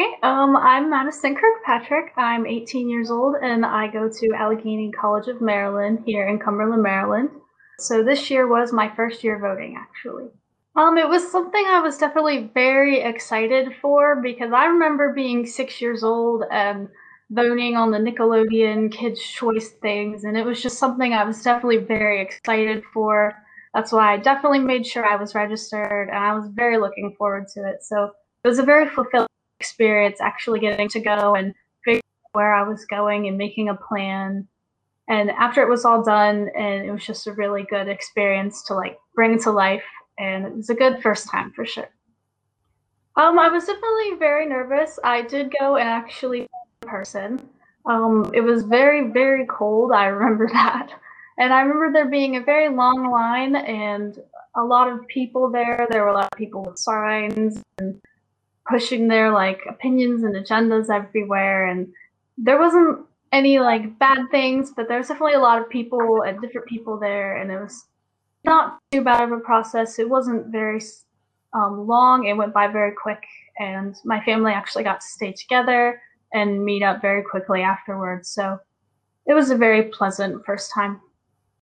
Okay, um, I'm Madison Kirkpatrick. I'm 18 years old and I go to Allegheny College of Maryland here in Cumberland, Maryland. So this year was my first year voting, actually. Um, it was something I was definitely very excited for because I remember being six years old and voting on the Nickelodeon Kids' Choice things, and it was just something I was definitely very excited for. That's why I definitely made sure I was registered, and I was very looking forward to it. So it was a very fulfilling experience actually getting to go and figure out where I was going and making a plan. And after it was all done, and it was just a really good experience to like bring to life, and it was a good first time for sure. Um, I was definitely very nervous. I did go and actually in person. Um, it was very, very cold. I remember that. And I remember there being a very long line and a lot of people there. There were a lot of people with signs and pushing their like opinions and agendas everywhere and there wasn't any like bad things but there was definitely a lot of people and different people there and it was not too bad of a process. It wasn't very um, long. It went by very quick and my family actually got to stay together and meet up very quickly afterwards. So it was a very pleasant first time